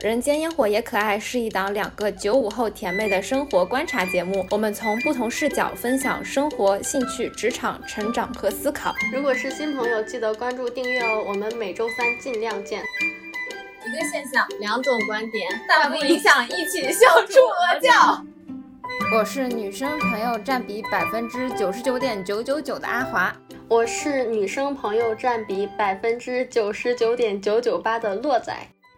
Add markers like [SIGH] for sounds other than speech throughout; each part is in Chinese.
人间烟火也可爱是一档两个九五后甜妹的生活观察节目，我们从不同视角分享生活、兴趣、职场、成长和思考。如果是新朋友，记得关注订阅哦。我们每周三尽量见。一个现象，两种观点，但不影响一起笑出鹅叫。我是女生朋友占比百分之九十九点九九九的阿华，我是女生朋友占比百分之九十九点九九八的洛仔。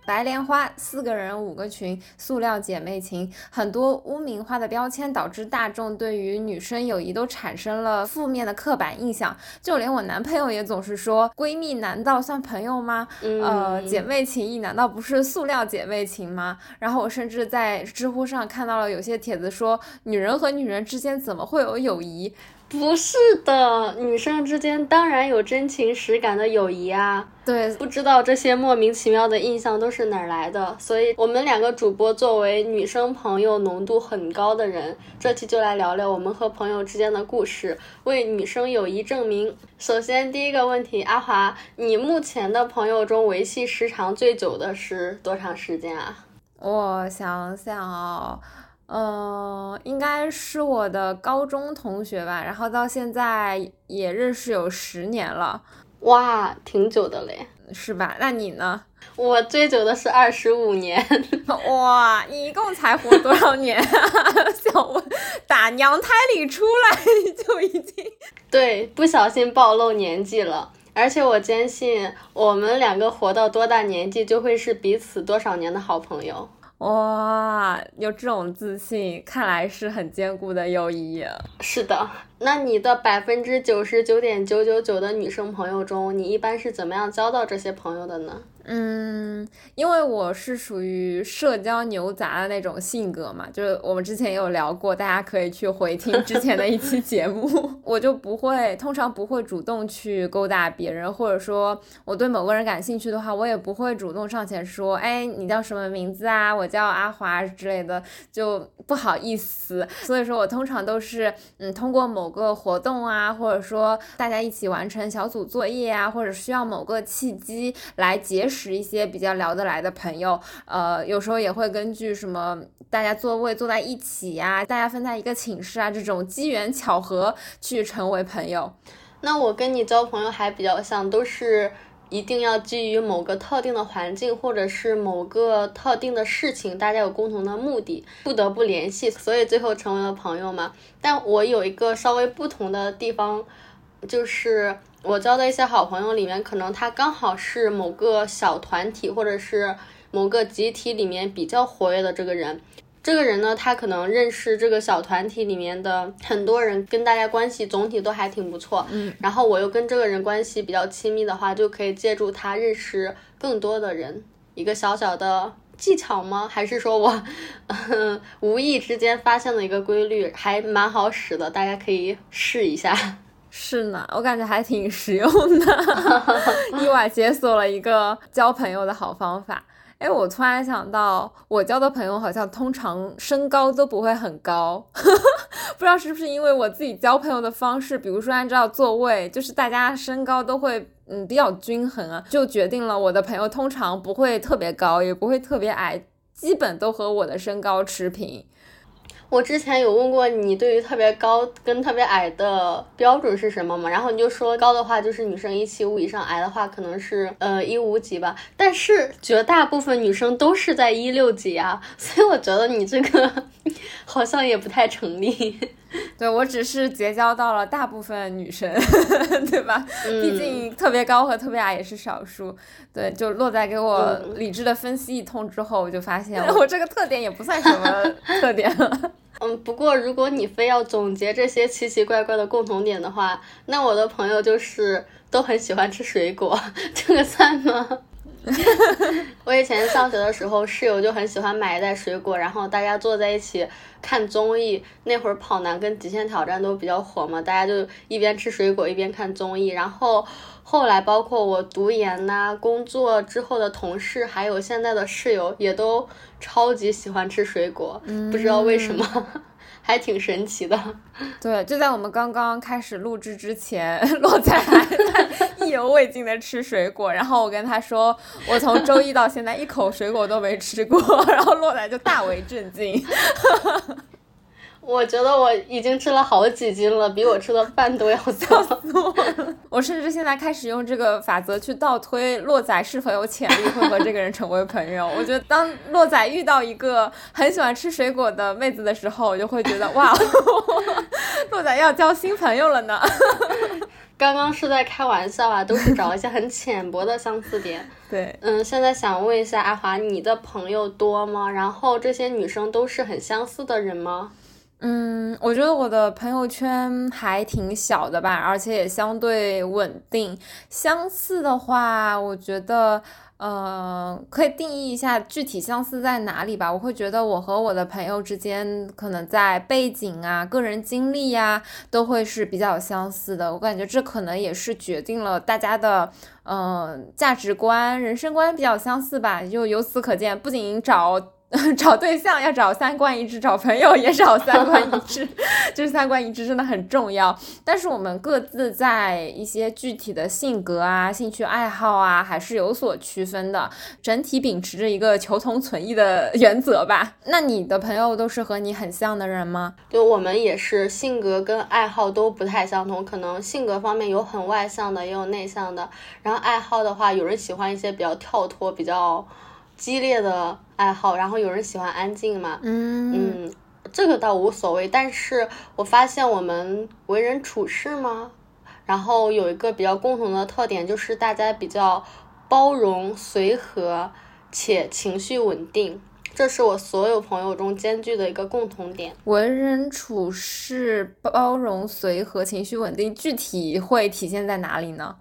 白莲花四个人五个群，塑料姐妹情，很多污名化的标签导致大众对于女生友谊都产生了负面的刻板印象。就连我男朋友也总是说，闺蜜难道算朋友吗？呃，姐妹情谊难道不是塑料姐妹情吗？然后我甚至在知乎上看到了有些帖子说，女人和女人之间怎么会有友谊？不是的，女生之间当然有真情实感的友谊啊。对，不知道这些莫名其妙的印象都是哪儿来的。所以，我们两个主播作为女生朋友浓度很高的人，这期就来聊聊我们和朋友之间的故事，为女生友谊证明。首先，第一个问题，阿华，你目前的朋友中维系时长最久的是多长时间啊？我想想哦。嗯，应该是我的高中同学吧，然后到现在也认识有十年了，哇，挺久的嘞，是吧？那你呢？我最久的是二十五年，[LAUGHS] 哇，你一共才活多少年？[LAUGHS] 想问，打娘胎里出来就已经 [LAUGHS] 对，不小心暴露年纪了，而且我坚信我们两个活到多大年纪，就会是彼此多少年的好朋友。哇，有这种自信，看来是很坚固的友谊。是的，那你的百分之九十九点九九九的女生朋友中，你一般是怎么样交到这些朋友的呢？嗯，因为我是属于社交牛杂的那种性格嘛，就是我们之前也有聊过，大家可以去回听之前的一期节目。[LAUGHS] 我就不会，通常不会主动去勾搭别人，或者说我对某个人感兴趣的话，我也不会主动上前说，哎，你叫什么名字啊？我叫阿华之类的，就不好意思。所以说我通常都是，嗯，通过某个活动啊，或者说大家一起完成小组作业啊，或者需要某个契机来结识。识一些比较聊得来的朋友，呃，有时候也会根据什么大家座位坐在一起呀，大家分在一个寝室啊，这种机缘巧合去成为朋友。那我跟你交朋友还比较像，都是一定要基于某个特定的环境或者是某个特定的事情，大家有共同的目的，不得不联系，所以最后成为了朋友嘛。但我有一个稍微不同的地方，就是。我交的一些好朋友里面，可能他刚好是某个小团体或者是某个集体里面比较活跃的这个人。这个人呢，他可能认识这个小团体里面的很多人，跟大家关系总体都还挺不错。嗯，然后我又跟这个人关系比较亲密的话，就可以借助他认识更多的人。一个小小的技巧吗？还是说我 [LAUGHS] 无意之间发现了一个规律，还蛮好使的，大家可以试一下。是呢，我感觉还挺实用的，[LAUGHS] 意外解锁了一个交朋友的好方法。哎，我突然想到，我交的朋友好像通常身高都不会很高，[LAUGHS] 不知道是不是因为我自己交朋友的方式，比如说按照座位，就是大家身高都会嗯比较均衡啊，就决定了我的朋友通常不会特别高，也不会特别矮，基本都和我的身高持平。我之前有问过你，对于特别高跟特别矮的标准是什么吗？然后你就说高的话就是女生一七五以上，矮的话可能是呃一五几吧。但是绝大部分女生都是在一六几啊，所以我觉得你这个 [LAUGHS] 好像也不太成立。[LAUGHS] 对我只是结交到了大部分女生，[LAUGHS] 对吧？毕竟特别高和特别矮也是少数。对，就落在给我理智的分析一通之后，我就发现 [LAUGHS] 我这个特点也不算什么特点了。嗯，不过如果你非要总结这些奇奇怪怪的共同点的话，那我的朋友就是都很喜欢吃水果，这个算吗？[LAUGHS] 我以前上学的时候，室友就很喜欢买一袋水果，然后大家坐在一起看综艺。那会儿跑男跟极限挑战都比较火嘛，大家就一边吃水果一边看综艺。然后后来，包括我读研呐、工作之后的同事，还有现在的室友，也都超级喜欢吃水果，不知道为什么。还挺神奇的。[LAUGHS] 对，就在我们刚刚开始录制之前，[LAUGHS] 洛仔还在 [LAUGHS] 意犹未尽的吃水果，然后我跟他说，我从周一到现在一口水果都没吃过，然后洛仔就大为震惊。我觉得我已经吃了好几斤了，比我吃的饭都要多。[LAUGHS] 我甚至现在开始用这个法则去倒推洛仔是否有潜力会和这个人成为朋友。我觉得当洛仔遇到一个很喜欢吃水果的妹子的时候，我就会觉得哇，[LAUGHS] 洛仔要交新朋友了呢。[LAUGHS] 刚刚是在开玩笑啊，都是找一些很浅薄的相似点。对，嗯，现在想问一下阿华，你的朋友多吗？然后这些女生都是很相似的人吗？嗯，我觉得我的朋友圈还挺小的吧，而且也相对稳定。相似的话，我觉得，呃，可以定义一下具体相似在哪里吧。我会觉得我和我的朋友之间，可能在背景啊、个人经历呀，都会是比较相似的。我感觉这可能也是决定了大家的，嗯，价值观、人生观比较相似吧。就由此可见，不仅找。[LAUGHS] 找对象要找三观一致，找朋友也找三观一致，[LAUGHS] 就是三观一致真的很重要。但是我们各自在一些具体的性格啊、兴趣爱好啊，还是有所区分的。整体秉持着一个求同存异的原则吧。那你的朋友都是和你很像的人吗？就，我们也是性格跟爱好都不太相同，可能性格方面有很外向的，也有内向的。然后爱好的话，有人喜欢一些比较跳脱、比较。激烈的爱好，然后有人喜欢安静嘛？嗯嗯，这个倒无所谓。但是我发现我们为人处事嘛，然后有一个比较共同的特点，就是大家比较包容、随和且情绪稳定，这是我所有朋友中兼具的一个共同点。为人处事包容、随和、情绪稳定，具体会体现在哪里呢？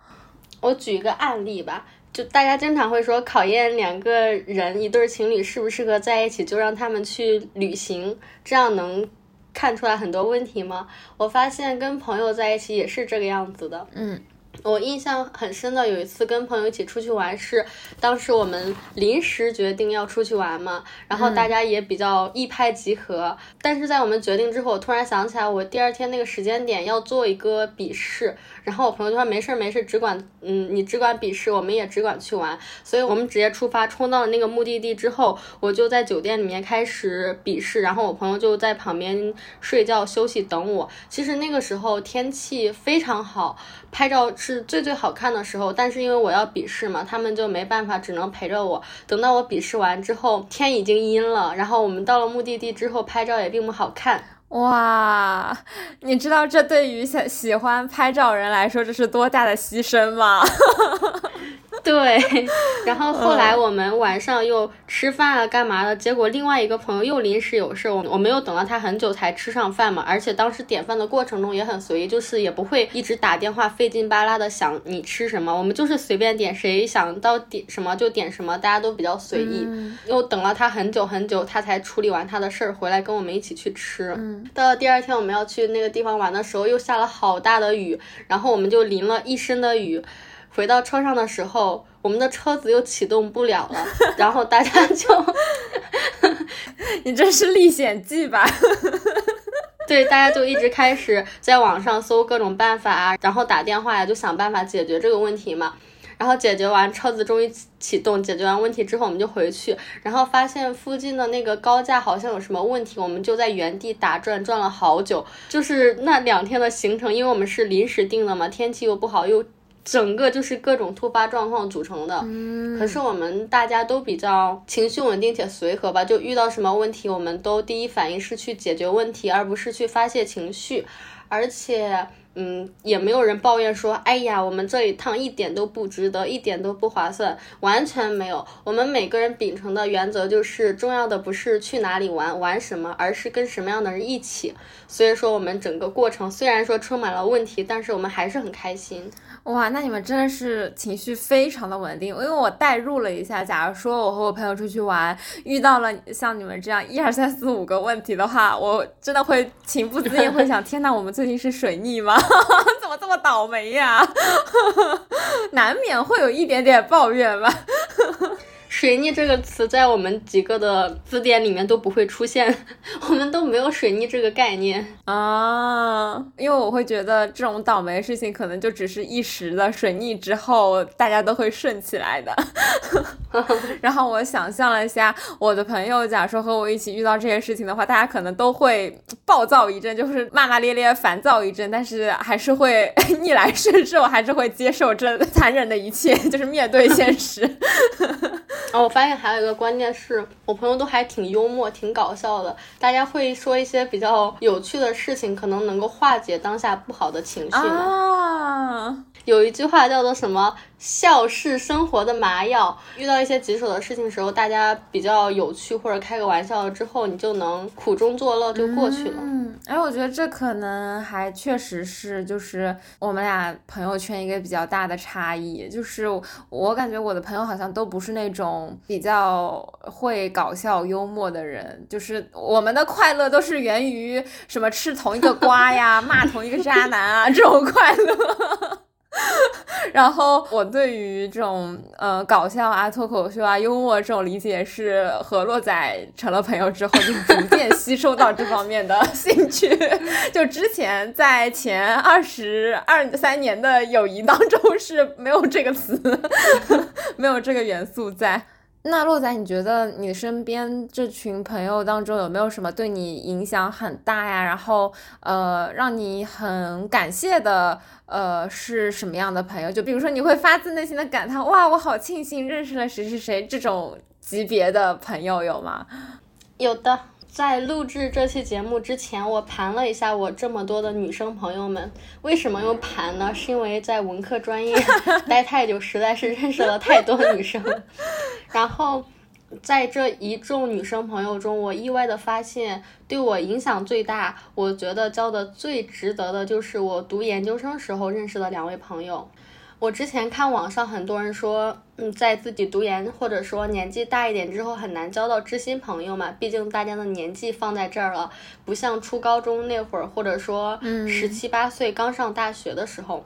我举一个案例吧。就大家经常会说，考验两个人一对情侣适不适合在一起，就让他们去旅行，这样能看出来很多问题吗？我发现跟朋友在一起也是这个样子的。嗯。我印象很深的有一次跟朋友一起出去玩，是当时我们临时决定要出去玩嘛，然后大家也比较一拍即合。但是在我们决定之后，我突然想起来，我第二天那个时间点要做一个笔试，然后我朋友就说没事没事，只管嗯你只管笔试，我们也只管去玩。所以我们直接出发，冲到了那个目的地之后，我就在酒店里面开始笔试，然后我朋友就在旁边睡觉休息等我。其实那个时候天气非常好。拍照是最最好看的时候，但是因为我要笔试嘛，他们就没办法，只能陪着我。等到我笔试完之后，天已经阴了，然后我们到了目的地之后，拍照也并不好看。哇，你知道这对于喜喜欢拍照人来说，这是多大的牺牲吗？[LAUGHS] 对，[LAUGHS] 然后后来我们晚上又吃饭啊，干嘛的？结果另外一个朋友又临时有事，我我们又等了他很久才吃上饭嘛。而且当时点饭的过程中也很随意，就是也不会一直打电话费劲巴拉的想你吃什么，我们就是随便点，谁想到点什么就点什么，大家都比较随意。又等了他很久很久，他才处理完他的事儿回来跟我们一起去吃。到了第二天我们要去那个地方玩的时候，又下了好大的雨，然后我们就淋了一身的雨。回到车上的时候，我们的车子又启动不了了，[LAUGHS] 然后大家就，[LAUGHS] 你这是历险记吧？[LAUGHS] 对，大家就一直开始在网上搜各种办法啊，然后打电话呀，就想办法解决这个问题嘛。然后解决完，车子终于启动，解决完问题之后，我们就回去，然后发现附近的那个高架好像有什么问题，我们就在原地打转，转了好久。就是那两天的行程，因为我们是临时定的嘛，天气又不好，又。整个就是各种突发状况组成的，可是我们大家都比较情绪稳定且随和吧，就遇到什么问题，我们都第一反应是去解决问题，而不是去发泄情绪，而且。嗯，也没有人抱怨说，哎呀，我们这一趟一点都不值得，一点都不划算，完全没有。我们每个人秉承的原则就是，重要的不是去哪里玩，玩什么，而是跟什么样的人一起。所以说，我们整个过程虽然说充满了问题，但是我们还是很开心。哇，那你们真的是情绪非常的稳定。因为我代入了一下，假如说我和我朋友出去玩，遇到了像你们这样一二三四五个问题的话，我真的会情不自禁会想，[LAUGHS] 天呐，我们最近是水逆吗？[LAUGHS] 怎么这么倒霉呀？[LAUGHS] 难免会有一点点抱怨吧。水逆这个词在我们几个的字典里面都不会出现，[LAUGHS] 我们都没有水逆这个概念啊。因为我会觉得这种倒霉事情可能就只是一时的，水逆之后大家都会顺起来的。[LAUGHS] [LAUGHS] 然后我想象了一下，我的朋友假如说和我一起遇到这些事情的话，大家可能都会暴躁一阵，就是骂骂咧咧、烦躁一阵，但是还是会逆来顺受，还是会接受这残忍的一切，就是面对现实。[LAUGHS] 哦，我发现还有一个关键是我朋友都还挺幽默、挺搞笑的，大家会说一些比较有趣的事情，可能能够化解当下不好的情绪啊。有一句话叫做什么？笑是生活的麻药。遇到一些棘手的事情的时候，大家比较有趣或者开个玩笑之后，你就能苦中作乐就过去了。嗯，哎，我觉得这可能还确实是就是我们俩朋友圈一个比较大的差异。就是我感觉我的朋友好像都不是那种比较会搞笑幽默的人，就是我们的快乐都是源于什么吃同一个瓜呀、[LAUGHS] 骂同一个渣男啊这种快乐。[LAUGHS] 然后我对于这种呃搞笑啊、脱口秀啊、幽默这种理解是和洛仔成了朋友之后，就逐渐吸收到这方面的 [LAUGHS] 兴趣。就之前在前二十二三年的友谊当中是没有这个词，[LAUGHS] 没有这个元素在。那洛仔，你觉得你身边这群朋友当中有没有什么对你影响很大呀？然后呃，让你很感谢的呃是什么样的朋友？就比如说你会发自内心的感叹，哇，我好庆幸认识了谁谁谁这种级别的朋友有吗？有的。在录制这期节目之前，我盘了一下我这么多的女生朋友们。为什么用盘呢？是因为在文科专业 [LAUGHS] 待太久，实在是认识了太多女生。然后，在这一众女生朋友中，我意外的发现，对我影响最大，我觉得交的最值得的，就是我读研究生时候认识的两位朋友。我之前看网上很多人说，嗯，在自己读研或者说年纪大一点之后很难交到知心朋友嘛，毕竟大家的年纪放在这儿了，不像初高中那会儿，或者说十七八岁刚上大学的时候。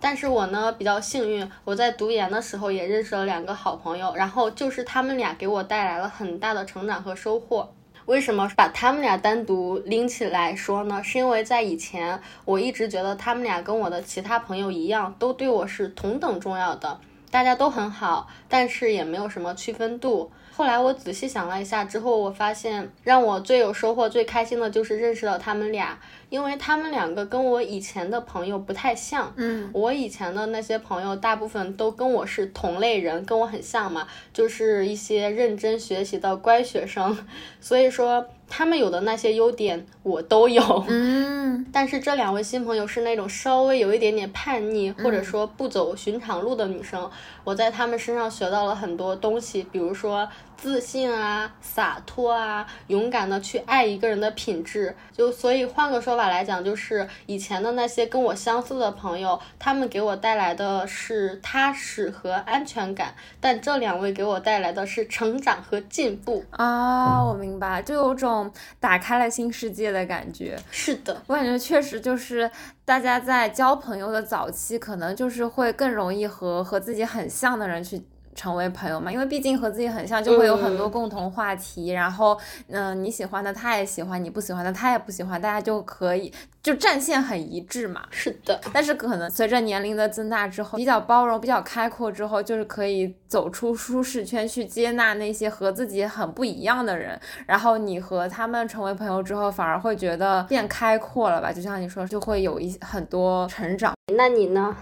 但是我呢比较幸运，我在读研的时候也认识了两个好朋友，然后就是他们俩给我带来了很大的成长和收获。为什么把他们俩单独拎起来说呢？是因为在以前，我一直觉得他们俩跟我的其他朋友一样，都对我是同等重要的，大家都很好，但是也没有什么区分度。后来我仔细想了一下之后，我发现让我最有收获、最开心的就是认识到他们俩。因为他们两个跟我以前的朋友不太像，嗯，我以前的那些朋友大部分都跟我是同类人，跟我很像嘛，就是一些认真学习的乖学生，[LAUGHS] 所以说。他们有的那些优点我都有，嗯，但是这两位新朋友是那种稍微有一点点叛逆，或者说不走寻常路的女生，我在他们身上学到了很多东西，比如说自信啊、洒脱啊、勇敢的去爱一个人的品质。就所以换个说法来讲，就是以前的那些跟我相似的朋友，他们给我带来的是踏实和安全感，但这两位给我带来的是成长和进步啊，我明白，就有种。打开了新世界的感觉，是的，我感觉确实就是大家在交朋友的早期，可能就是会更容易和和自己很像的人去。成为朋友嘛，因为毕竟和自己很像，就会有很多共同话题。然后，嗯，你喜欢的他也喜欢，你不喜欢的他也不喜欢，大家就可以就战线很一致嘛。是的。但是可能随着年龄的增大之后，比较包容、比较开阔之后，就是可以走出舒适圈，去接纳那些和自己很不一样的人。然后你和他们成为朋友之后，反而会觉得变开阔了吧？就像你说，就会有一很多成长。那你呢？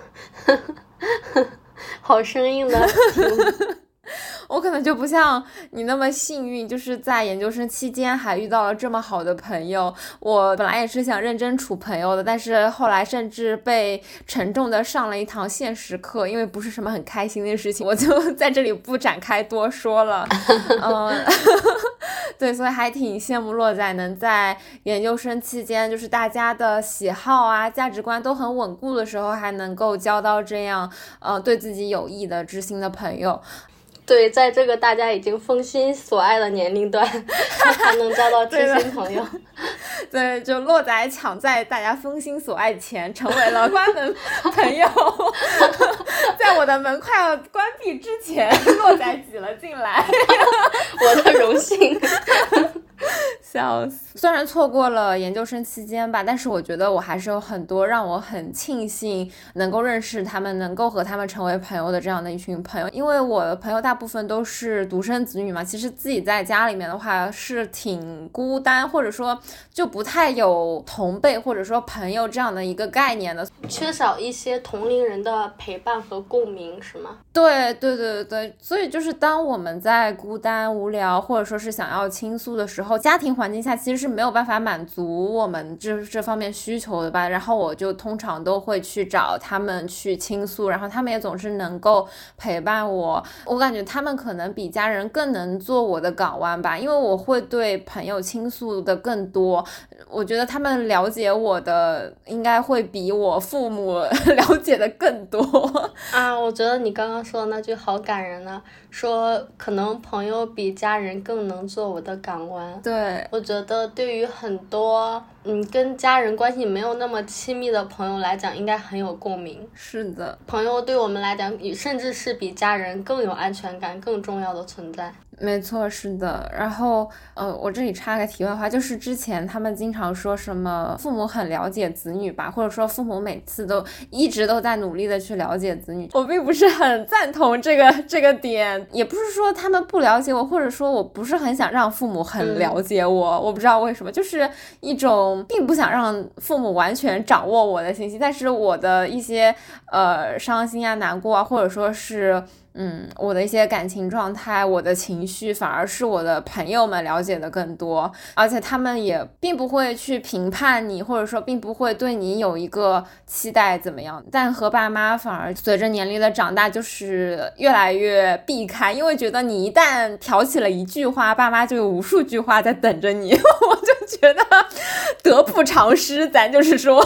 [LAUGHS] 好生硬的，[LAUGHS] [LAUGHS] 我可能就不像你那么幸运，就是在研究生期间还遇到了这么好的朋友。我本来也是想认真处朋友的，但是后来甚至被沉重的上了一堂现实课，因为不是什么很开心的事情，我就 [LAUGHS] 在这里不展开多说了。[LAUGHS] 嗯。对，所以还挺羡慕洛仔能在研究生期间，就是大家的喜好啊、价值观都很稳固的时候，还能够交到这样呃对自己有益的知心的朋友。对，在这个大家已经封心锁爱的年龄段，[LAUGHS] 还能交到知心朋友。对，就洛仔抢在大家封心锁爱前，成为了关门朋友。[LAUGHS] 在我的门快要关闭之前，洛仔挤了进来，我的荣幸。[LAUGHS] 笑死！虽然错过了研究生期间吧，但是我觉得我还是有很多让我很庆幸能够认识他们，能够和他们成为朋友的这样的一群朋友。因为我的朋友大部分都是独生子女嘛，其实自己在家里面的话是挺孤单，或者说就不太有同辈或者说朋友这样的一个概念的，缺少一些同龄人的陪伴和共鸣，是吗？对对对对对，所以就是当我们在孤单无聊或者说是想要倾诉的时候。家庭环境下其实是没有办法满足我们这这方面需求的吧，然后我就通常都会去找他们去倾诉，然后他们也总是能够陪伴我。我感觉他们可能比家人更能做我的港湾吧，因为我会对朋友倾诉的更多。我觉得他们了解我的应该会比我父母 [LAUGHS] 了解的更多 [LAUGHS] 啊。我觉得你刚刚说的那句好感人呢，说可能朋友比家人更能做我的港湾。对，我觉得对于很多嗯跟家人关系没有那么亲密的朋友来讲，应该很有共鸣。是的，朋友对我们来讲，甚至是比家人更有安全感、更重要的存在。没错，是的。然后，呃，我这里插个题外话，就是之前他们经常说什么父母很了解子女吧，或者说父母每次都一直都在努力的去了解子女。我并不是很赞同这个这个点，也不是说他们不了解我，或者说我不是很想让父母很了解我。我不知道为什么，就是一种并不想让父母完全掌握我的信息，但是我的一些呃伤心啊、难过啊，或者说是。嗯，我的一些感情状态，我的情绪，反而是我的朋友们了解的更多，而且他们也并不会去评判你，或者说并不会对你有一个期待怎么样。但和爸妈反而随着年龄的长大，就是越来越避开，因为觉得你一旦挑起了一句话，爸妈就有无数句话在等着你，[LAUGHS] 我就觉得得不偿失。咱就是说，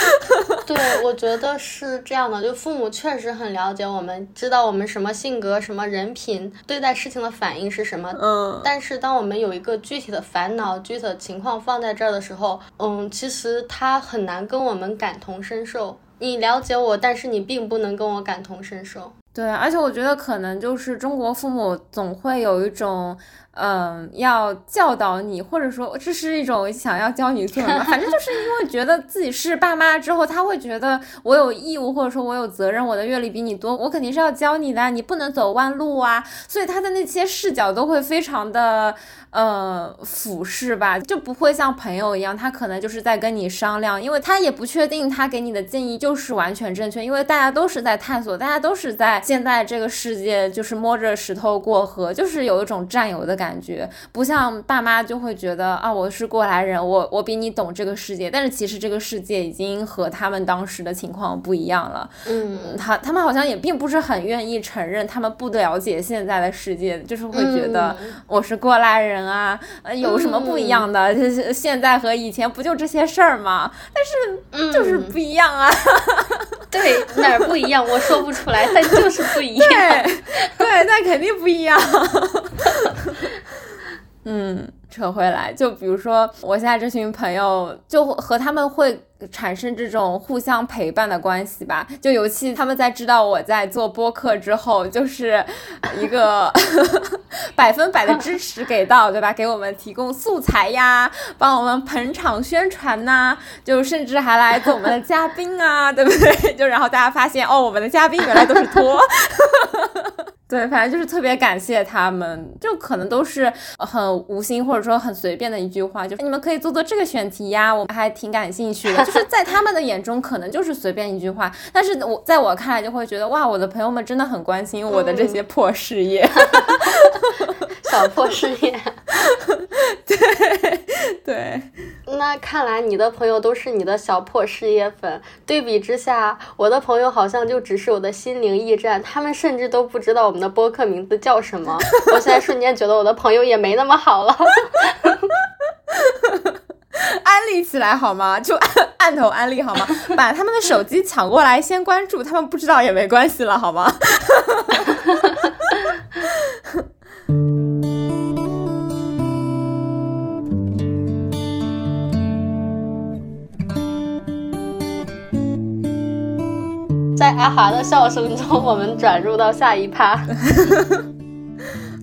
[LAUGHS] 对，我觉得是这样的，就父母确实很了解我们，知道我们。什么性格，什么人品，对待事情的反应是什么？嗯，但是当我们有一个具体的烦恼、具体的情况放在这儿的时候，嗯，其实他很难跟我们感同身受。你了解我，但是你并不能跟我感同身受。对，而且我觉得可能就是中国父母总会有一种。嗯，要教导你，或者说这是一种想要教你做什么，[LAUGHS] 反正就是因为觉得自己是爸妈之后，他会觉得我有义务，或者说我有责任，我的阅历比你多，我肯定是要教你的，你不能走弯路啊。所以他的那些视角都会非常的呃俯视吧，就不会像朋友一样，他可能就是在跟你商量，因为他也不确定他给你的建议就是完全正确，因为大家都是在探索，大家都是在现在这个世界就是摸着石头过河，就是有一种占有的感。感觉不像爸妈就会觉得啊，我是过来人，我我比你懂这个世界，但是其实这个世界已经和他们当时的情况不一样了。嗯，他他们好像也并不是很愿意承认他们不了解现在的世界，就是会觉得我是过来人啊，呃，有什么不一样的？就是现在和以前不就这些事儿吗？但是就是不一样啊。[LAUGHS] 对，哪儿不一样？我说不出来，但就是不一样。[LAUGHS] 对，对，那肯定不一样。嗯，扯回来，就比如说，我现在这群朋友，就和他们会产生这种互相陪伴的关系吧。就尤其他们在知道我在做播客之后，就是一个 [LAUGHS] 百分百的支持给到，对吧？给我们提供素材呀，帮我们捧场宣传呐，就甚至还来做我们的嘉宾啊，[LAUGHS] 对不对？就然后大家发现，哦，我们的嘉宾原来都是托。[LAUGHS] 对，反正就是特别感谢他们，就可能都是很无心或者说很随便的一句话，就你们可以做做这个选题呀，我还挺感兴趣的。就是在他们的眼中，可能就是随便一句话，但是我在我看来就会觉得哇，我的朋友们真的很关心我的这些破事业，[LAUGHS] 小破事业。[LAUGHS] 对对，那看来你的朋友都是你的小破事业粉。对比之下，我的朋友好像就只是我的心灵驿站，他们甚至都不知道我们的播客名字叫什么。我现在瞬间觉得我的朋友也没那么好了。[LAUGHS] [LAUGHS] 安利起来好吗？就按 [LAUGHS] 头安利好吗？[LAUGHS] 把他们的手机抢过来，先关注他们。不知道也没关系了，好吗？在阿华的笑声中，我们转入到下一趴。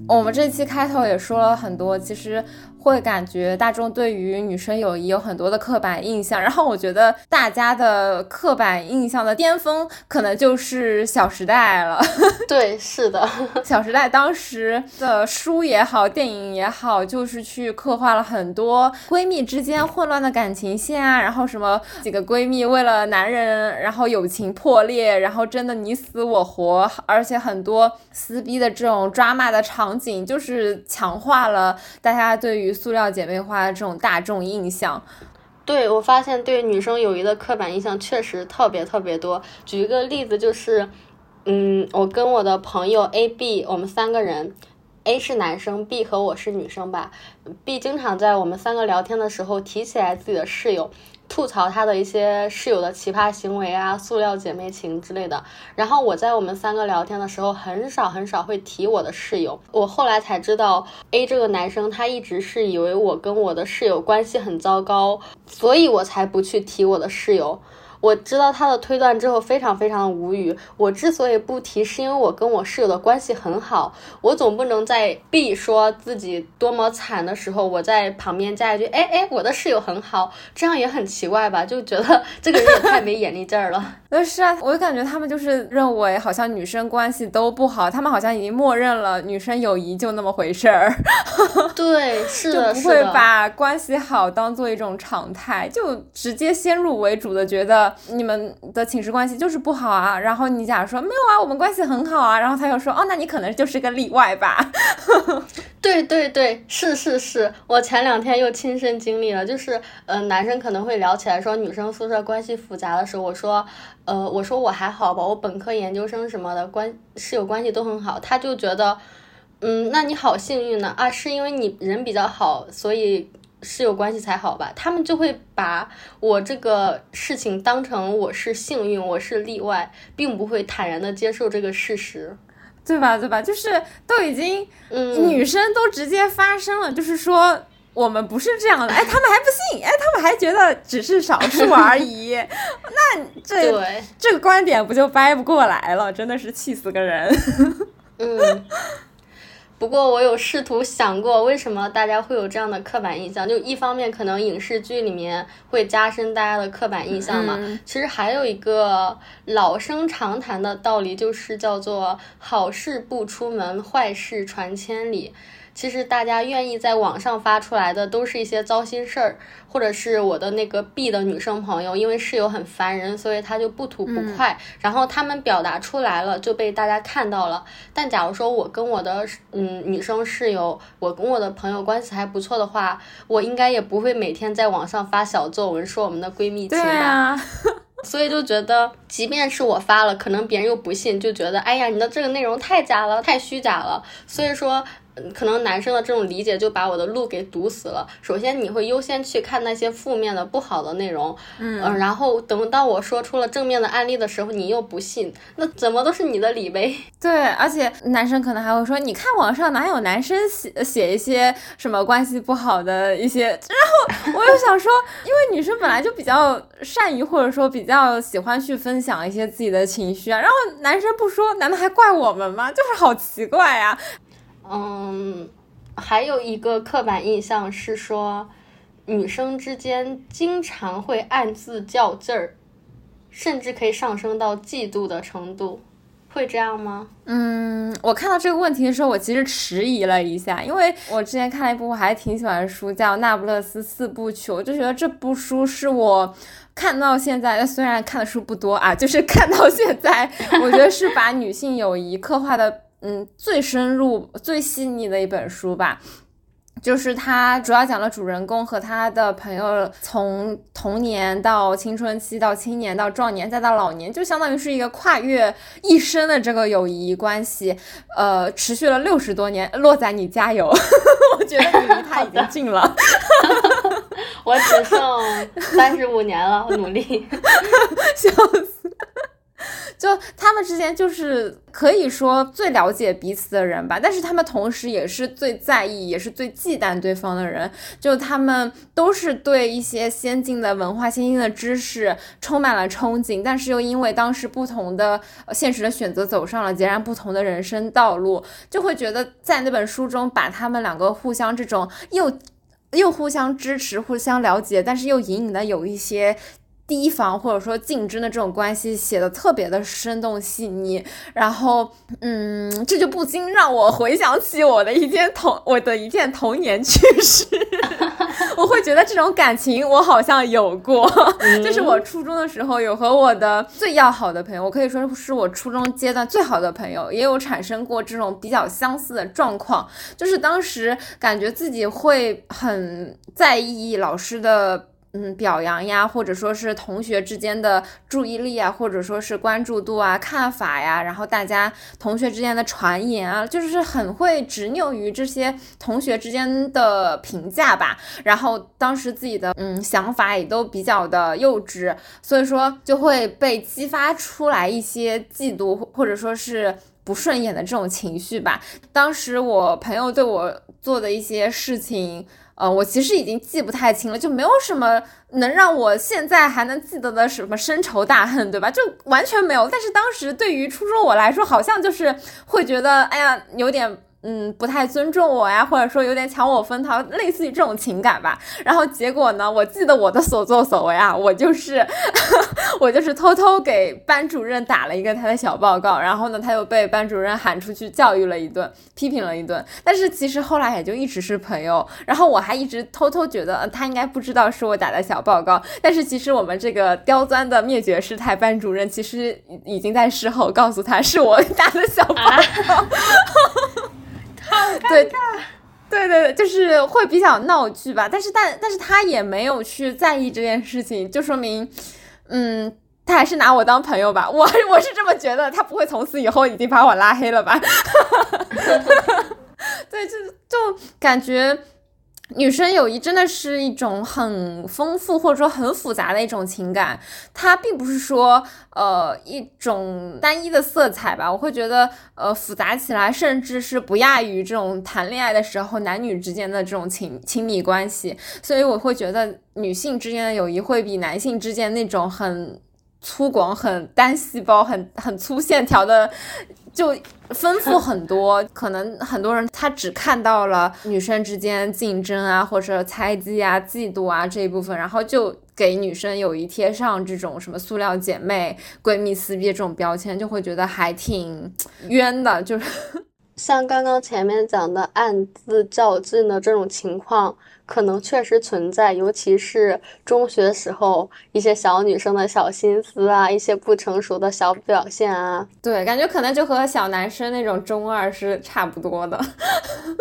我们这期开头也说了很多，其实。会感觉大众对于女生友谊有很多的刻板印象，然后我觉得大家的刻板印象的巅峰可能就是《小时代》了。[LAUGHS] 对，是的，[LAUGHS]《小时代》当时的书也好，电影也好，就是去刻画了很多闺蜜之间混乱的感情线啊，然后什么几个闺蜜为了男人，然后友情破裂，然后真的你死我活，而且很多撕逼的这种抓骂的场景，就是强化了大家对于。塑料姐妹花这种大众印象，对我发现对女生友谊的刻板印象确实特别特别多。举一个例子，就是，嗯，我跟我的朋友 A、B，我们三个人，A 是男生，B 和我是女生吧。B 经常在我们三个聊天的时候提起来自己的室友。吐槽他的一些室友的奇葩行为啊，塑料姐妹情之类的。然后我在我们三个聊天的时候，很少很少会提我的室友。我后来才知道，A 这个男生他一直是以为我跟我的室友关系很糟糕，所以我才不去提我的室友。我知道他的推断之后，非常非常的无语。我之所以不提，是因为我跟我室友的关系很好。我总不能在 B 说自己多么惨的时候，我在旁边加一句：“哎哎，我的室友很好。”这样也很奇怪吧？就觉得这个人也太没眼力劲儿了。呃，是啊，我就感觉他们就是认为好像女生关系都不好，他们好像已经默认了女生友谊就那么回事儿。[LAUGHS] 对，是的，就不会把关系好当做一种常态，就直接先入为主的觉得。你们的寝室关系就是不好啊，然后你假如说没有啊，我们关系很好啊，然后他又说哦，那你可能就是个例外吧。[LAUGHS] 对对对，是是是，我前两天又亲身经历了，就是呃，男生可能会聊起来说女生宿舍关系复杂的时候，我说呃，我说我还好吧，我本科研究生什么的关室友关系都很好，他就觉得嗯，那你好幸运呢啊，是因为你人比较好，所以。室友关系才好吧？他们就会把我这个事情当成我是幸运，我是例外，并不会坦然的接受这个事实，对吧？对吧？就是都已经，嗯，女生都直接发声了，就是说我们不是这样的，哎，他们还不信，哎，他们还觉得只是少数而已，[LAUGHS] 那这这个观点不就掰不过来了？真的是气死个人，[LAUGHS] 嗯。不过我有试图想过，为什么大家会有这样的刻板印象？就一方面可能影视剧里面会加深大家的刻板印象嘛。其实还有一个老生常谈的道理，就是叫做好事不出门，坏事传千里。其实大家愿意在网上发出来的都是一些糟心事儿，或者是我的那个 B 的女生朋友，因为室友很烦人，所以她就不吐不快，然后他们表达出来了，就被大家看到了。但假如说我跟我的嗯女生室友，我跟我的朋友关系还不错的话，我应该也不会每天在网上发小作文说我们的闺蜜情吧。[LAUGHS] 所以就觉得，即便是我发了，可能别人又不信，就觉得哎呀，你的这个内容太假了，太虚假了。所以说。可能男生的这种理解就把我的路给堵死了。首先，你会优先去看那些负面的、不好的内容，嗯，然后等到我说出了正面的案例的时候，你又不信，那怎么都是你的理呗？对，而且男生可能还会说，你看网上哪有男生写写一些什么关系不好的一些？然后我又想说，因为女生本来就比较善于或者说比较喜欢去分享一些自己的情绪啊，然后男生不说，难道还怪我们吗？就是好奇怪呀。嗯，还有一个刻板印象是说，女生之间经常会暗自较劲儿，甚至可以上升到嫉妒的程度，会这样吗？嗯，我看到这个问题的时候，我其实迟疑了一下，因为我之前看了一部我还挺喜欢的书，叫《那不勒斯四部曲》，我就觉得这部书是我看到现在，[LAUGHS] 虽然看的书不多啊，就是看到现在，我觉得是把女性友谊刻画的。嗯，最深入、最细腻的一本书吧，就是它主要讲了主人公和他的朋友从童年到青春期，到青年到壮年，再到老年，就相当于是一个跨越一生的这个友谊关系，呃，持续了六十多年。洛仔，你加油！我觉得你离他已经近了。[LAUGHS] 我只剩三十五年了，努力。[LAUGHS] 笑死。[LAUGHS] 就他们之间就是可以说最了解彼此的人吧，但是他们同时也是最在意，也是最忌惮对方的人。就他们都是对一些先进的文化、先进的知识充满了憧憬，但是又因为当时不同的现实的选择，走上了截然不同的人生道路，就会觉得在那本书中把他们两个互相这种又又互相支持、互相了解，但是又隐隐的有一些。提防或者说竞争的这种关系写的特别的生动细腻，然后，嗯，这就不禁让我回想起我的一件童我的一件童年趣事，[LAUGHS] 我会觉得这种感情我好像有过，就是我初中的时候有和我的最要好的朋友，我可以说是我初中阶段最好的朋友，也有产生过这种比较相似的状况，就是当时感觉自己会很在意老师的。嗯，表扬呀，或者说是同学之间的注意力啊，或者说是关注度啊、看法呀，然后大家同学之间的传言啊，就是很会执拗于这些同学之间的评价吧。然后当时自己的嗯想法也都比较的幼稚，所以说就会被激发出来一些嫉妒或者说是不顺眼的这种情绪吧。当时我朋友对我做的一些事情。呃，我其实已经记不太清了，就没有什么能让我现在还能记得的什么深仇大恨，对吧？就完全没有。但是当时对于初中我来说，好像就是会觉得，哎呀，有点。嗯，不太尊重我呀，或者说有点抢我风头，类似于这种情感吧。然后结果呢，我记得我的所作所为啊，我就是 [LAUGHS] 我就是偷偷给班主任打了一个他的小报告，然后呢，他又被班主任喊出去教育了一顿，批评了一顿。但是其实后来也就一直是朋友。然后我还一直偷偷觉得他应该不知道是我打的小报告。但是其实我们这个刁钻的灭绝师太班主任其实已经在事后告诉他是我 [LAUGHS] 打的小报告。[LAUGHS] 对，对对对，就是会比较闹剧吧，但是但但是他也没有去在意这件事情，就说明，嗯，他还是拿我当朋友吧，我 [LAUGHS] 我是这么觉得，他不会从此以后已经把我拉黑了吧？[LAUGHS] [LAUGHS] 对，就就感觉。女生友谊真的是一种很丰富或者说很复杂的一种情感，它并不是说呃一种单一的色彩吧。我会觉得呃复杂起来，甚至是不亚于这种谈恋爱的时候男女之间的这种亲亲密关系。所以我会觉得女性之间的友谊会比男性之间那种很粗犷、很单细胞、很很粗线条的。就丰富很多，[LAUGHS] 可能很多人他只看到了女生之间竞争啊，或者猜忌啊、嫉妒啊这一部分，然后就给女生友谊贴上这种什么塑料姐妹、闺蜜撕逼这种标签，就会觉得还挺冤的。就是像刚刚前面讲的暗自较劲的这种情况。可能确实存在，尤其是中学时候一些小女生的小心思啊，一些不成熟的小表现啊。对，感觉可能就和小男生那种中二是差不多的。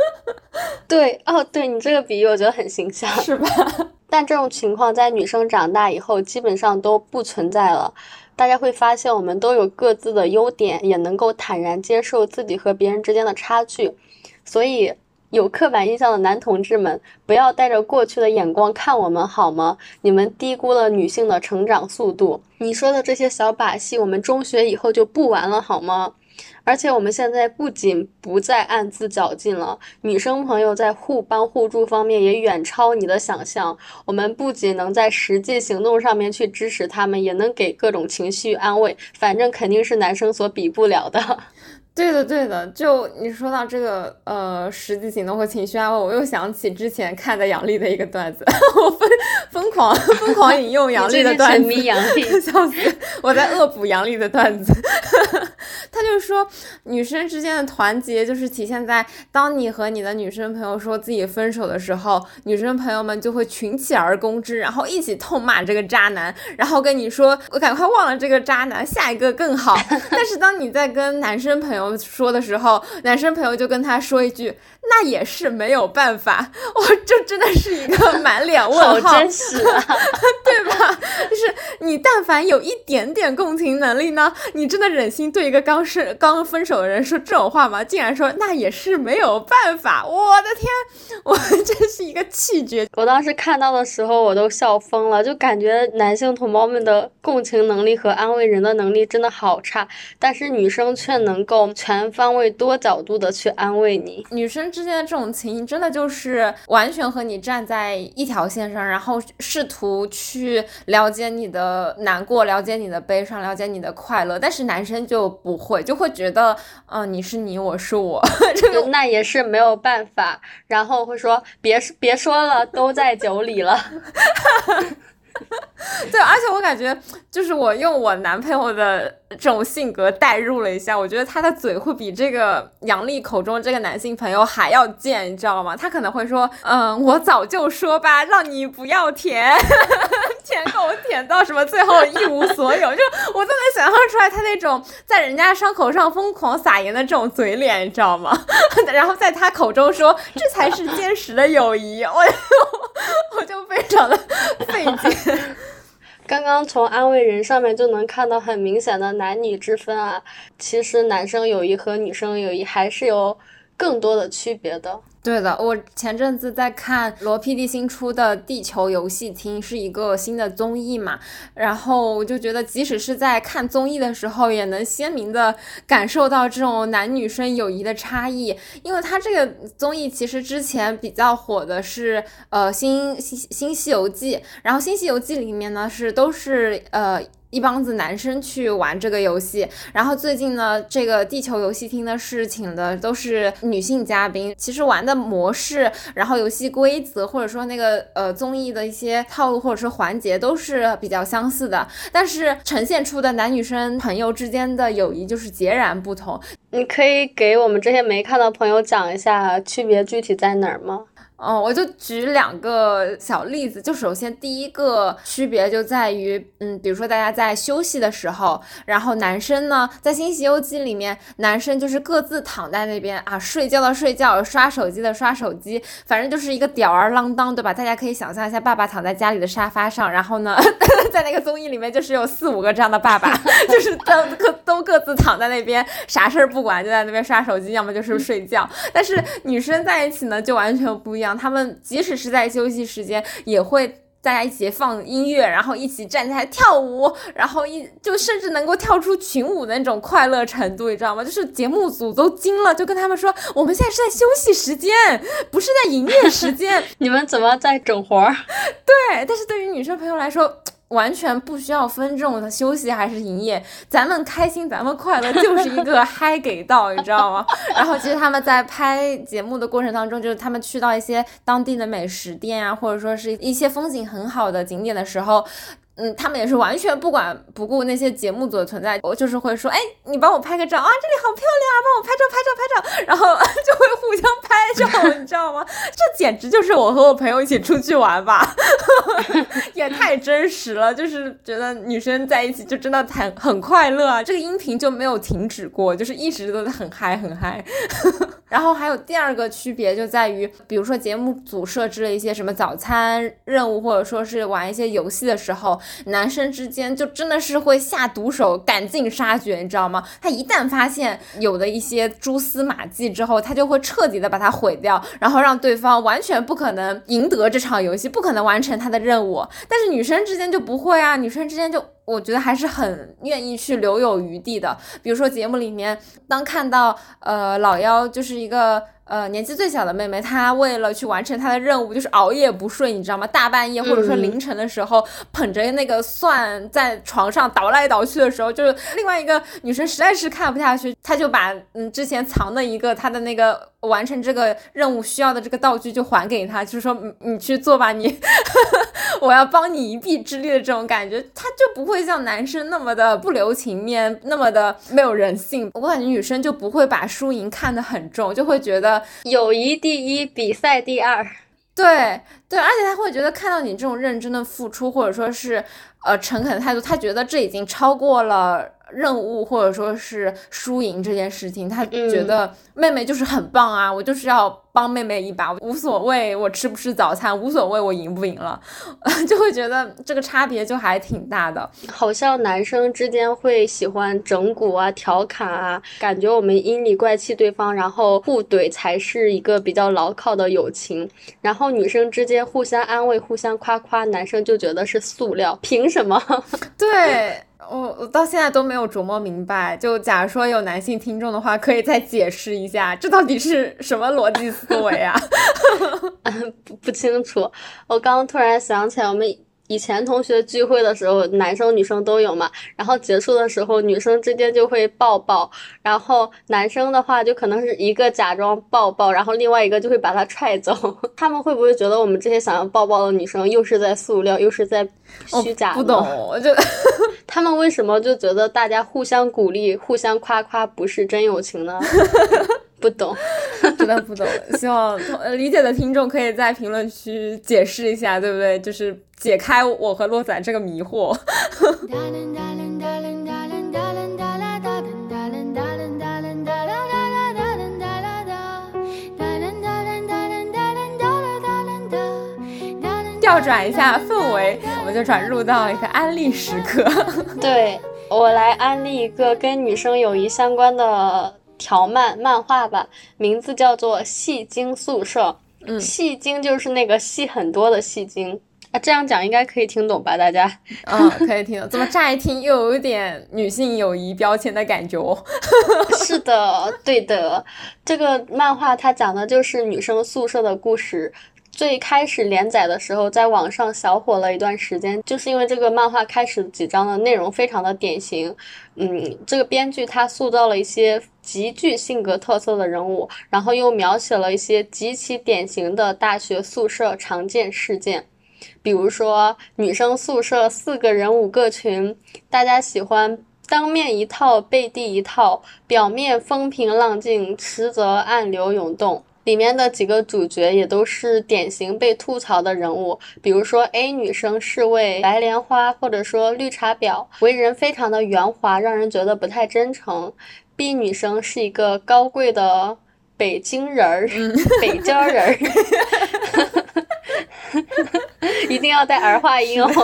[LAUGHS] 对，哦，对你这个比喻我觉得很形象，是吧？[LAUGHS] 但这种情况在女生长大以后基本上都不存在了。大家会发现，我们都有各自的优点，也能够坦然接受自己和别人之间的差距，所以。有刻板印象的男同志们，不要带着过去的眼光看我们好吗？你们低估了女性的成长速度。你说的这些小把戏，我们中学以后就不玩了好吗？而且我们现在不仅不再暗自较劲了，女生朋友在互帮互助方面也远超你的想象。我们不仅能在实际行动上面去支持他们，也能给各种情绪安慰，反正肯定是男生所比不了的。[LAUGHS] 对的，对的，就你说到这个呃实际行动和情绪安慰，我又想起之前看的杨笠的一个段子，[LAUGHS] 我疯疯狂疯狂引用杨笠的段子，笑死！我在恶补杨笠的段子，[LAUGHS] 他就说女生之间的团结就是体现在当你和你的女生朋友说自己分手的时候，女生朋友们就会群起而攻之，然后一起痛骂这个渣男，然后跟你说我赶快忘了这个渣男，下一个更好。[LAUGHS] 但是当你在跟男生朋友说的时候，男生朋友就跟他说一句：“那也是没有办法。”我这真的是一个满脸问号，真实啊，[LAUGHS] 对吧？[LAUGHS] 就是你但凡有一点点共情能力呢，你真的忍心对一个刚是刚分手的人说这种话吗？竟然说那也是没有办法。我的天，我 [LAUGHS] 真是一个气绝。我当时看到的时候，我都笑疯了，就感觉男性同胞们的共情能力和安慰人的能力真的好差，但是女生却能够全方位、多角度的去安慰你。女生之间的这种情谊，真的就是完全和你站在一条线上，然后试图去了解你的难过，了解你的悲伤，了解你的快乐。但是男生就不会，就会觉得，嗯，你是你，我是我，[LAUGHS] 这个那也是没有办法。然后会说，别别说了，都在酒里了。[LAUGHS] 对，而且我感觉，就是我用我男朋友的这种性格代入了一下，我觉得他的嘴会比这个杨丽口中这个男性朋友还要贱，你知道吗？他可能会说，嗯，我早就说吧，让你不要舔，[LAUGHS] 舔狗舔到什么最后一无所有，就我他那种在人家伤口上疯狂撒盐的这种嘴脸，你知道吗？[LAUGHS] 然后在他口中说，这才是坚实的友谊，我 [LAUGHS] 我就非常的费解。[LAUGHS] 刚刚从安慰人上面就能看到很明显的男女之分啊，其实男生友谊和女生友谊还是有更多的区别的。对的，我前阵子在看罗 PD 新出的《地球游戏厅》，是一个新的综艺嘛，然后我就觉得，即使是在看综艺的时候，也能鲜明的感受到这种男女生友谊的差异。因为它这个综艺其实之前比较火的是呃新新新西游记，然后新西游记里面呢是都是呃。一帮子男生去玩这个游戏，然后最近呢，这个地球游戏厅呢是请的都是女性嘉宾。其实玩的模式，然后游戏规则，或者说那个呃综艺的一些套路或者说环节都是比较相似的，但是呈现出的男女生朋友之间的友谊就是截然不同。你可以给我们这些没看的朋友讲一下区别具体在哪儿吗？嗯，我就举两个小例子，就首先第一个区别就在于，嗯，比如说大家在休息的时候，然后男生呢在《新西游记》里面，男生就是各自躺在那边啊，睡觉的睡觉，刷手机的刷手机，反正就是一个吊儿郎当，对吧？大家可以想象一下，爸爸躺在家里的沙发上，然后呢，[LAUGHS] 在那个综艺里面就是有四五个这样的爸爸，就是都各都各自躺在那边，啥事儿不管，就在那边刷手机，要么就是睡觉。但是女生在一起呢，就完全不一样。他们即使是在休息时间，也会大家一起放音乐，然后一起站起来跳舞，然后一就甚至能够跳出群舞的那种快乐程度，你知道吗？就是节目组都惊了，就跟他们说，我们现在是在休息时间，不是在营业时间。[LAUGHS] 你们怎么在整活儿？[LAUGHS] 对，但是对于女生朋友来说。完全不需要分这种的休息还是营业，咱们开心，咱们快乐，[LAUGHS] 就是一个嗨给到，你知道吗？[LAUGHS] 然后其实他们在拍节目的过程当中，就是他们去到一些当地的美食店啊，或者说是一些风景很好的景点的时候。嗯，他们也是完全不管不顾那些节目组的存在，我就是会说，哎，你帮我拍个照啊，这里好漂亮啊，帮我拍照拍照拍照，然后就会互相拍照，你知道吗？这简直就是我和我朋友一起出去玩吧，[LAUGHS] 也太真实了，就是觉得女生在一起就真的很很快乐啊，这个音频就没有停止过，就是一直都在很嗨很嗨。然后还有第二个区别就在于，比如说节目组设置了一些什么早餐任务，或者说是玩一些游戏的时候。男生之间就真的是会下毒手，赶尽杀绝，你知道吗？他一旦发现有的一些蛛丝马迹之后，他就会彻底的把它毁掉，然后让对方完全不可能赢得这场游戏，不可能完成他的任务。但是女生之间就不会啊，女生之间就我觉得还是很愿意去留有余地的。比如说节目里面，当看到呃老幺就是一个。呃，年纪最小的妹妹，她为了去完成她的任务，就是熬夜不睡，你知道吗？大半夜或者说凌晨的时候，捧着那个蒜在床上倒来倒去的时候，就是另外一个女生实在是看不下去，她就把嗯之前藏的一个她的那个完成这个任务需要的这个道具就还给她，就是说你你去做吧，你 [LAUGHS] 我要帮你一臂之力的这种感觉，她就不会像男生那么的不留情面，那么的没有人性。我感觉女生就不会把输赢看得很重，就会觉得。友谊第一，比赛第二。对对，而且他会觉得看到你这种认真的付出，或者说是呃诚恳的态度，他觉得这已经超过了任务或者说是输赢这件事情。他觉得妹妹就是很棒啊，我就是要帮妹妹一把，无所谓我吃不吃早餐，无所谓我赢不赢了，[LAUGHS] 就会觉得这个差别就还挺大的。好像男生之间会喜欢整蛊啊、调侃啊，感觉我们阴里怪气对方，然后互怼才是一个比较牢靠的友情。然后女生之间互相安慰、互相夸夸，男生就觉得是塑料，凭什么？[LAUGHS] 对。我我到现在都没有琢磨明白，就假如说有男性听众的话，可以再解释一下，这到底是什么逻辑思维啊？[LAUGHS] [LAUGHS] 不不清楚。我刚刚突然想起来，我们。以前同学聚会的时候，男生女生都有嘛。然后结束的时候，女生之间就会抱抱，然后男生的话就可能是一个假装抱抱，然后另外一个就会把他踹走。[LAUGHS] 他们会不会觉得我们这些想要抱抱的女生又是在塑料，又是在虚假？不懂，我就他们为什么就觉得大家互相鼓励、互相夸夸不是真友情呢？[LAUGHS] 不懂，[LAUGHS] 真的不懂。希望理解的听众可以在评论区解释一下，对不对？就是解开我和洛仔这个迷惑。调转一下氛围，我们就转入到一个安利时刻。对我来安利一个跟女生友谊相关的。条漫漫画吧，名字叫做《戏精宿舍》。嗯，戏精就是那个戏很多的戏精啊。这样讲应该可以听懂吧，大家？[LAUGHS] 嗯，可以听懂。怎么乍一听又有一点女性友谊标签的感觉哦？[LAUGHS] 是的，对的。这个漫画它讲的就是女生宿舍的故事。最开始连载的时候，在网上小火了一段时间，就是因为这个漫画开始几章的内容非常的典型。嗯，这个编剧他塑造了一些极具性格特色的人物，然后又描写了一些极其典型的大学宿舍常见事件，比如说女生宿舍四个人五个群，大家喜欢当面一套背地一套，表面风平浪静，实则暗流涌动。里面的几个主角也都是典型被吐槽的人物，比如说 A 女生是位白莲花，或者说绿茶婊，为人非常的圆滑，让人觉得不太真诚。B 女生是一个高贵的北京人儿，北京人儿，[LAUGHS] [LAUGHS] 一定要带儿化音哦。[LAUGHS]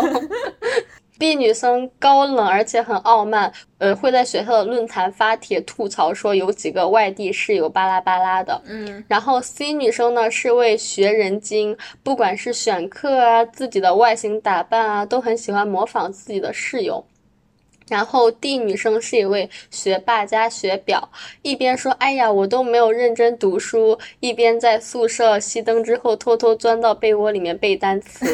B 女生高冷而且很傲慢，呃，会在学校的论坛发帖吐槽说有几个外地室友巴拉巴拉的。嗯，然后 C 女生呢是位学人精，不管是选课啊，自己的外形打扮啊，都很喜欢模仿自己的室友。然后 D 女生是一位学霸加学表，一边说哎呀我都没有认真读书，一边在宿舍熄灯之后偷偷钻到被窝里面背单词。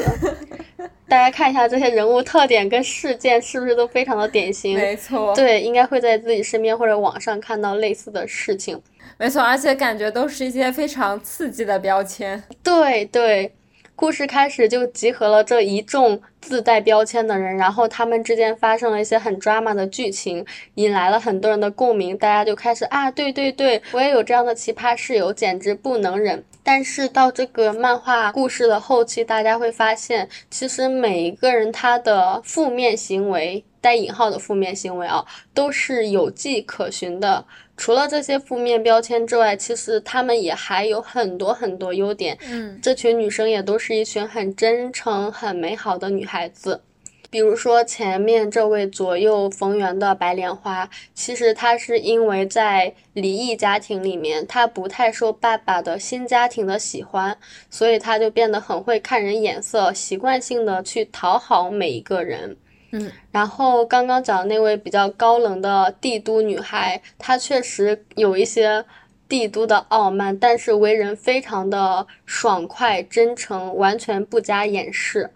[LAUGHS] 大家看一下这些人物特点跟事件是不是都非常的典型？没错，对，应该会在自己身边或者网上看到类似的事情。没错，而且感觉都是一些非常刺激的标签。对对。故事开始就集合了这一众自带标签的人，然后他们之间发生了一些很 drama 的剧情，引来了很多人的共鸣。大家就开始啊，对对对，我也有这样的奇葩室友，简直不能忍。但是到这个漫画故事的后期，大家会发现，其实每一个人他的负面行为带引号的负面行为啊，都是有迹可循的。除了这些负面标签之外，其实他们也还有很多很多优点。嗯，这群女生也都是一群很真诚、很美好的女孩子。比如说前面这位左右逢源的白莲花，其实她是因为在离异家庭里面，她不太受爸爸的新家庭的喜欢，所以她就变得很会看人眼色，习惯性的去讨好每一个人。嗯，然后刚刚讲的那位比较高冷的帝都女孩，她确实有一些帝都的傲慢，但是为人非常的爽快、真诚，完全不加掩饰。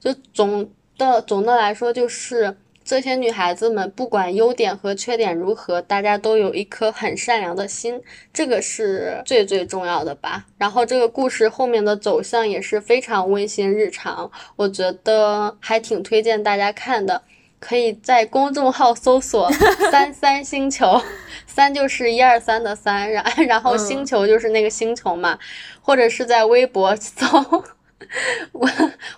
就总的总的来说，就是。这些女孩子们不管优点和缺点如何，大家都有一颗很善良的心，这个是最最重要的吧。然后这个故事后面的走向也是非常温馨日常，我觉得还挺推荐大家看的。可以在公众号搜索“三三星球”，三就是一二三的三，然然后星球就是那个星球嘛，或者是在微博搜。[LAUGHS] 我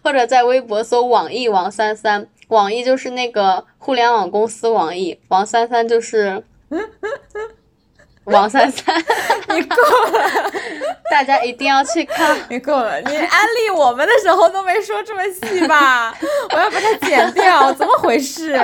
或者在微博搜网易王三三，网易就是那个互联网公司网易，王三三就是 [LAUGHS] 王三三，你够了，[LAUGHS] 大家一定要去看。你够了，你安利我们的时候都没说这么细吧？我要把它剪掉，怎么回事？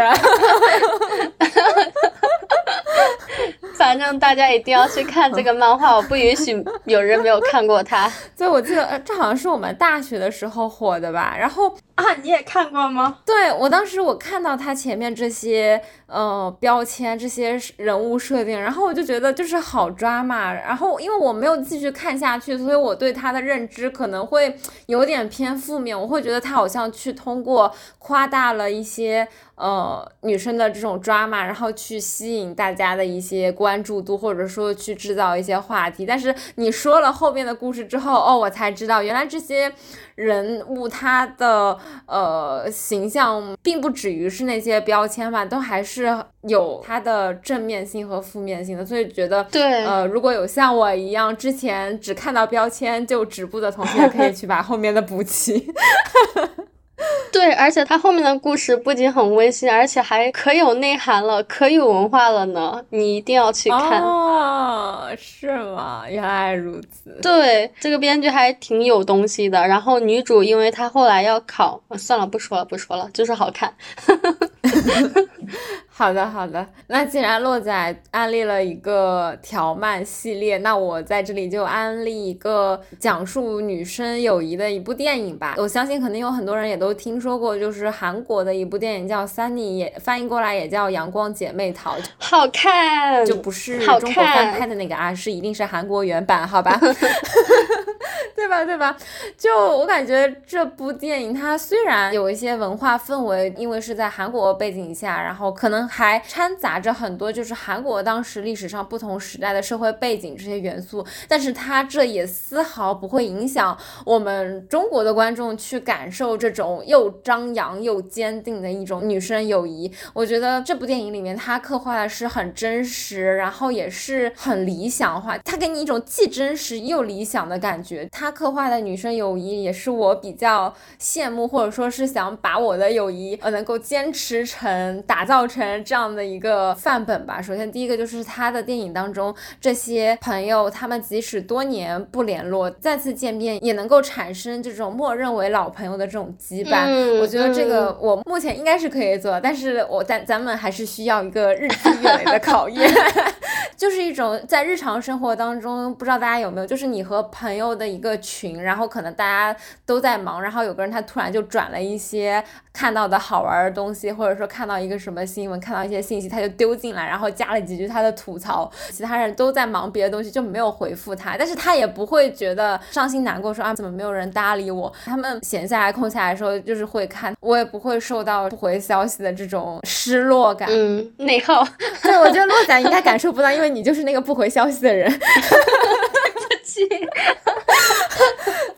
[LAUGHS] 反正大家一定要去看这个漫画，我不允许有人没有看过它。[LAUGHS] 对，我记得呃这好像是我们大学的时候火的吧？然后啊，你也看过吗？对我当时我看到它前面这些呃标签、这些人物设定，然后我就觉得就是好抓嘛。然后因为我没有继续看下去，所以我对它的认知可能会有点偏负面。我会觉得它好像去通过夸大了一些呃女生的这种抓嘛，然后去吸引大家的一些关注度，或者说去制造一些话题。但是你说了后面的故事之后，哦，我才知道原来这些人物他的呃形象并不止于是那些标签嘛，都还是有它的正面性和负面性的。所以觉得对，呃，如果有像我一样之前只看到标签就止步的同学，可以去把后面的补齐。[LAUGHS] [LAUGHS] 对，而且他后面的故事不仅很温馨，而且还可有内涵了，可有文化了呢。你一定要去看。哦，是吗？原来如此。对，这个编剧还挺有东西的。然后女主，因为她后来要考，算了，不说了，不说了，就是好看。[LAUGHS] 好的，好的。那既然洛仔安利了一个条漫系列，那我在这里就安利一个讲述女生友谊的一部电影吧。我相信肯定有很多人也都听说过，就是韩国的一部电影叫《Sunny》，也翻译过来也叫《阳光姐妹淘》，好看，就不是中国翻拍的那个啊，是一定是韩国原版，好吧？[LAUGHS] 对吧？对吧？就我感觉这部电影它虽然有一些文化氛围，因为是在韩国背景下，然后可能还掺杂着很多就是韩国当时历史上不同时代的社会背景这些元素，但是它这也丝毫不会影响我们中国的观众去感受这种又张扬又坚定的一种女生友谊。我觉得这部电影里面它刻画的是很真实，然后也是很理想化，它给你一种既真实又理想的感觉。它刻画的女生友谊也是我比较羡慕，或者说是想把我的友谊呃能够坚持成、打造成这样的一个范本吧。首先第一个就是他的电影当中这些朋友，他们即使多年不联络，再次见面也能够产生这种默认为老朋友的这种羁绊。嗯我觉得这个我目前应该是可以做到，但是我咱咱们还是需要一个日积月累的考验，[LAUGHS] 就是一种在日常生活当中，不知道大家有没有，就是你和朋友的一个群，然后可能大家都在忙，然后有个人他突然就转了一些看到的好玩的东西，或者说看到一个什么新闻，看到一些信息，他就丢进来，然后加了几句他的吐槽，其他人都在忙别的东西，就没有回复他，但是他也不会觉得伤心难过，说啊怎么没有人搭理我？他们闲下来空下来的时候，就是会看，我也不会受到不回消息的这种失落感。嗯，内耗。[LAUGHS] 对，我觉得洛仔应该感受不到，因为你就是那个不回消息的人。[LAUGHS]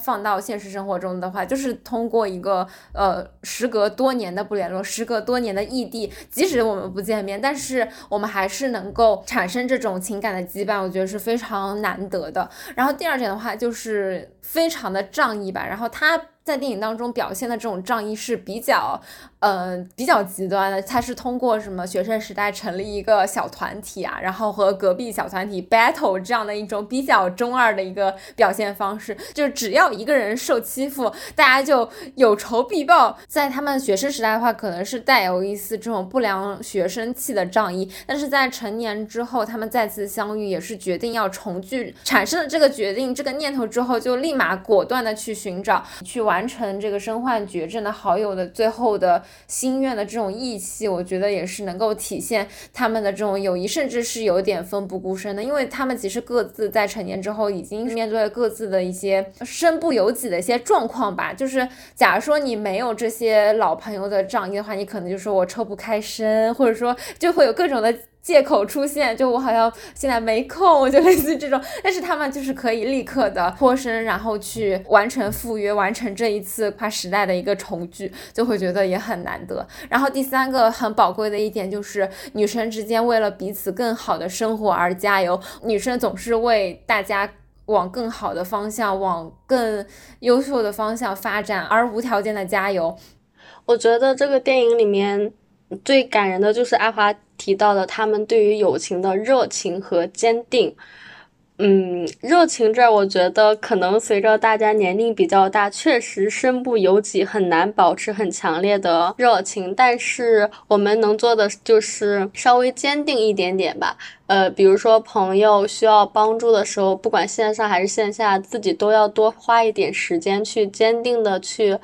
放到现实生活中的话，就是通过一个呃，时隔多年的不联络，时隔多年的异地，即使我们不见面，但是我们还是能够产生这种情感的羁绊，我觉得是非常难得的。然后第二点的话，就是非常的仗义吧，然后他。在电影当中表现的这种仗义是比较，呃，比较极端的。他是通过什么学生时代成立一个小团体啊，然后和隔壁小团体 battle 这样的一种比较中二的一个表现方式。就是只要一个人受欺负，大家就有仇必报。在他们学生时代的话，可能是带有一丝这种不良学生气的仗义，但是在成年之后，他们再次相遇，也是决定要重聚，产生了这个决定、这个念头之后，就立马果断的去寻找，去完。完成这个身患绝症的好友的最后的心愿的这种义气，我觉得也是能够体现他们的这种友谊，甚至是有点奋不顾身的，因为他们其实各自在成年之后已经面对了各自的一些身不由己的一些状况吧。就是假如说你没有这些老朋友的仗义的话，你可能就说我抽不开身，或者说就会有各种的。借口出现，就我好像现在没空，我就类似这种。但是他们就是可以立刻的脱身，然后去完成赴约，完成这一次跨时代的一个重聚，就会觉得也很难得。然后第三个很宝贵的一点就是女生之间为了彼此更好的生活而加油，女生总是为大家往更好的方向、往更优秀的方向发展而无条件的加油。我觉得这个电影里面。最感人的就是阿华提到的他们对于友情的热情和坚定。嗯，热情这儿，我觉得可能随着大家年龄比较大，确实身不由己，很难保持很强烈的热情。但是我们能做的就是稍微坚定一点点吧。呃，比如说朋友需要帮助的时候，不管线上还是线下，自己都要多花一点时间去坚定的去。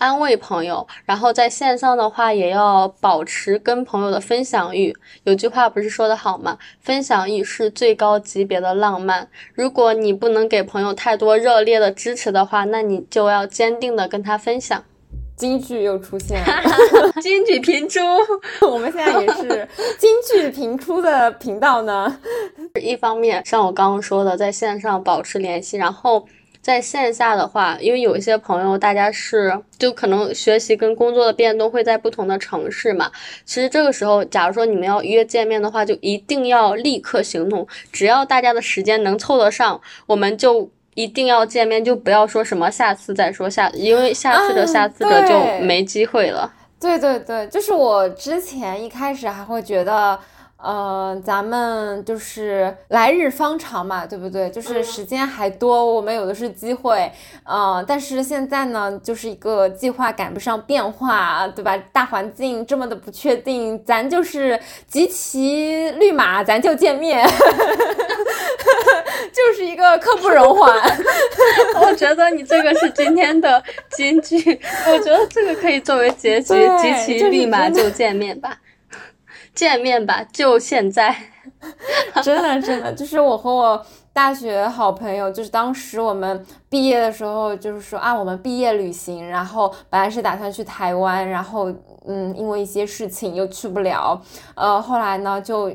安慰朋友，然后在线上的话也要保持跟朋友的分享欲。有句话不是说的好吗？分享欲是最高级别的浪漫。如果你不能给朋友太多热烈的支持的话，那你就要坚定的跟他分享。京剧又出现了，京剧频出。[LAUGHS] 我们现在也是 [LAUGHS] 京剧频出的频道呢。[LAUGHS] 一方面，像我刚刚说的，在线上保持联系，然后。在线下的话，因为有一些朋友，大家是就可能学习跟工作的变动会在不同的城市嘛。其实这个时候，假如说你们要约见面的话，就一定要立刻行动。只要大家的时间能凑得上，我们就一定要见面，就不要说什么下次再说下，因为下次的下次的就没机会了。对对对，就是我之前一开始还会觉得。呃，咱们就是来日方长嘛，对不对？就是时间还多，我们有的是机会。呃，但是现在呢，就是一个计划赶不上变化，对吧？大环境这么的不确定，咱就是集齐绿马，咱就见面，[LAUGHS] 就是一个刻不容缓。[LAUGHS] 我觉得你这个是今天的金句，我觉得这个可以作为结局，集齐绿马就见面吧。见面吧，就现在！真的，真的，就是我和我大学好朋友，就是当时我们毕业的时候，就是说啊，我们毕业旅行，然后本来是打算去台湾，然后嗯，因为一些事情又去不了，呃，后来呢，就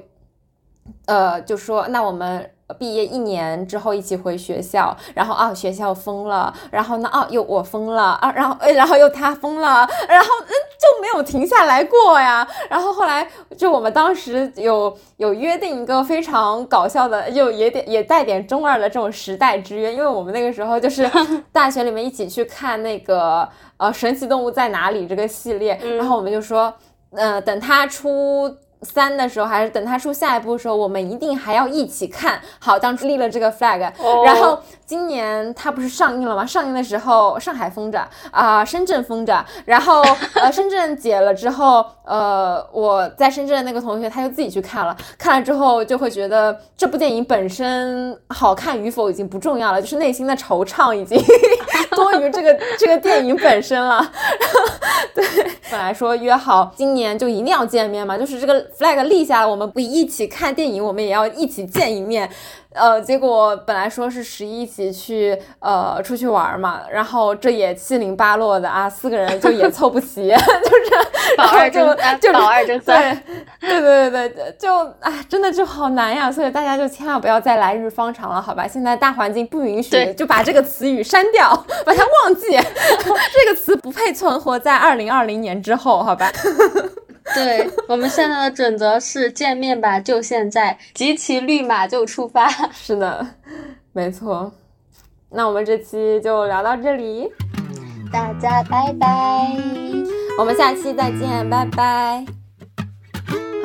呃，就说那我们。毕业一年之后一起回学校，然后啊学校封了，然后呢啊又我封了啊，然后然后又他封了，然后嗯就没有停下来过呀。然后后来就我们当时有有约定一个非常搞笑的，又也点也带点中二的这种时代之约，因为我们那个时候就是 [LAUGHS] 大学里面一起去看那个呃神奇动物在哪里这个系列，然后我们就说嗯等他出。三的时候，还是等他出下一部的时候，我们一定还要一起看好。当初立了这个 flag，然后今年它不是上映了吗？上映的时候，上海封着啊，深圳封着。然后呃，深圳解了之后，呃，我在深圳的那个同学他就自己去看了，看了之后就会觉得这部电影本身好看与否已经不重要了，就是内心的惆怅已经 [LAUGHS] 多于这个 [LAUGHS] 这个电影本身了。[LAUGHS] 对，本来说约好今年就一定要见面嘛，就是这个。flag 立下了，我们不一起看电影，我们也要一起见一面。呃，结果本来说是十一一起去呃出去玩嘛，然后这也七零八落的啊，四个人就也凑不齐，[LAUGHS] 就是保二争就老二争三，对对对对，就啊真的就好难呀，所以大家就千万不要再来日方长了，好吧？现在大环境不允许，就把这个词语删掉，把它忘记，[LAUGHS] 这个词不配存活在二零二零年之后，好吧？[LAUGHS] 对我们现在的准则是见面吧，就现在，集齐绿码就出发。是的，没错。那我们这期就聊到这里，大家拜拜，我们下期再见，拜拜。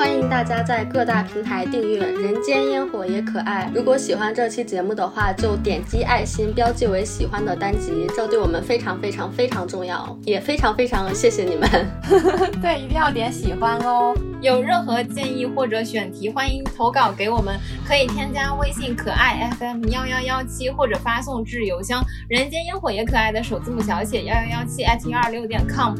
欢迎大家在各大平台订阅《人间烟火也可爱》。如果喜欢这期节目的话，就点击爱心标记为喜欢的单集，这对我们非常非常非常重要，也非常非常谢谢你们。[LAUGHS] 对，一定要点喜欢哦。有任何建议或者选题，欢迎投稿给我们，可以添加微信可爱 FM 幺幺幺七，或者发送至邮箱人间烟火也可爱的首字母小写幺幺幺七 at 幺二六点 com。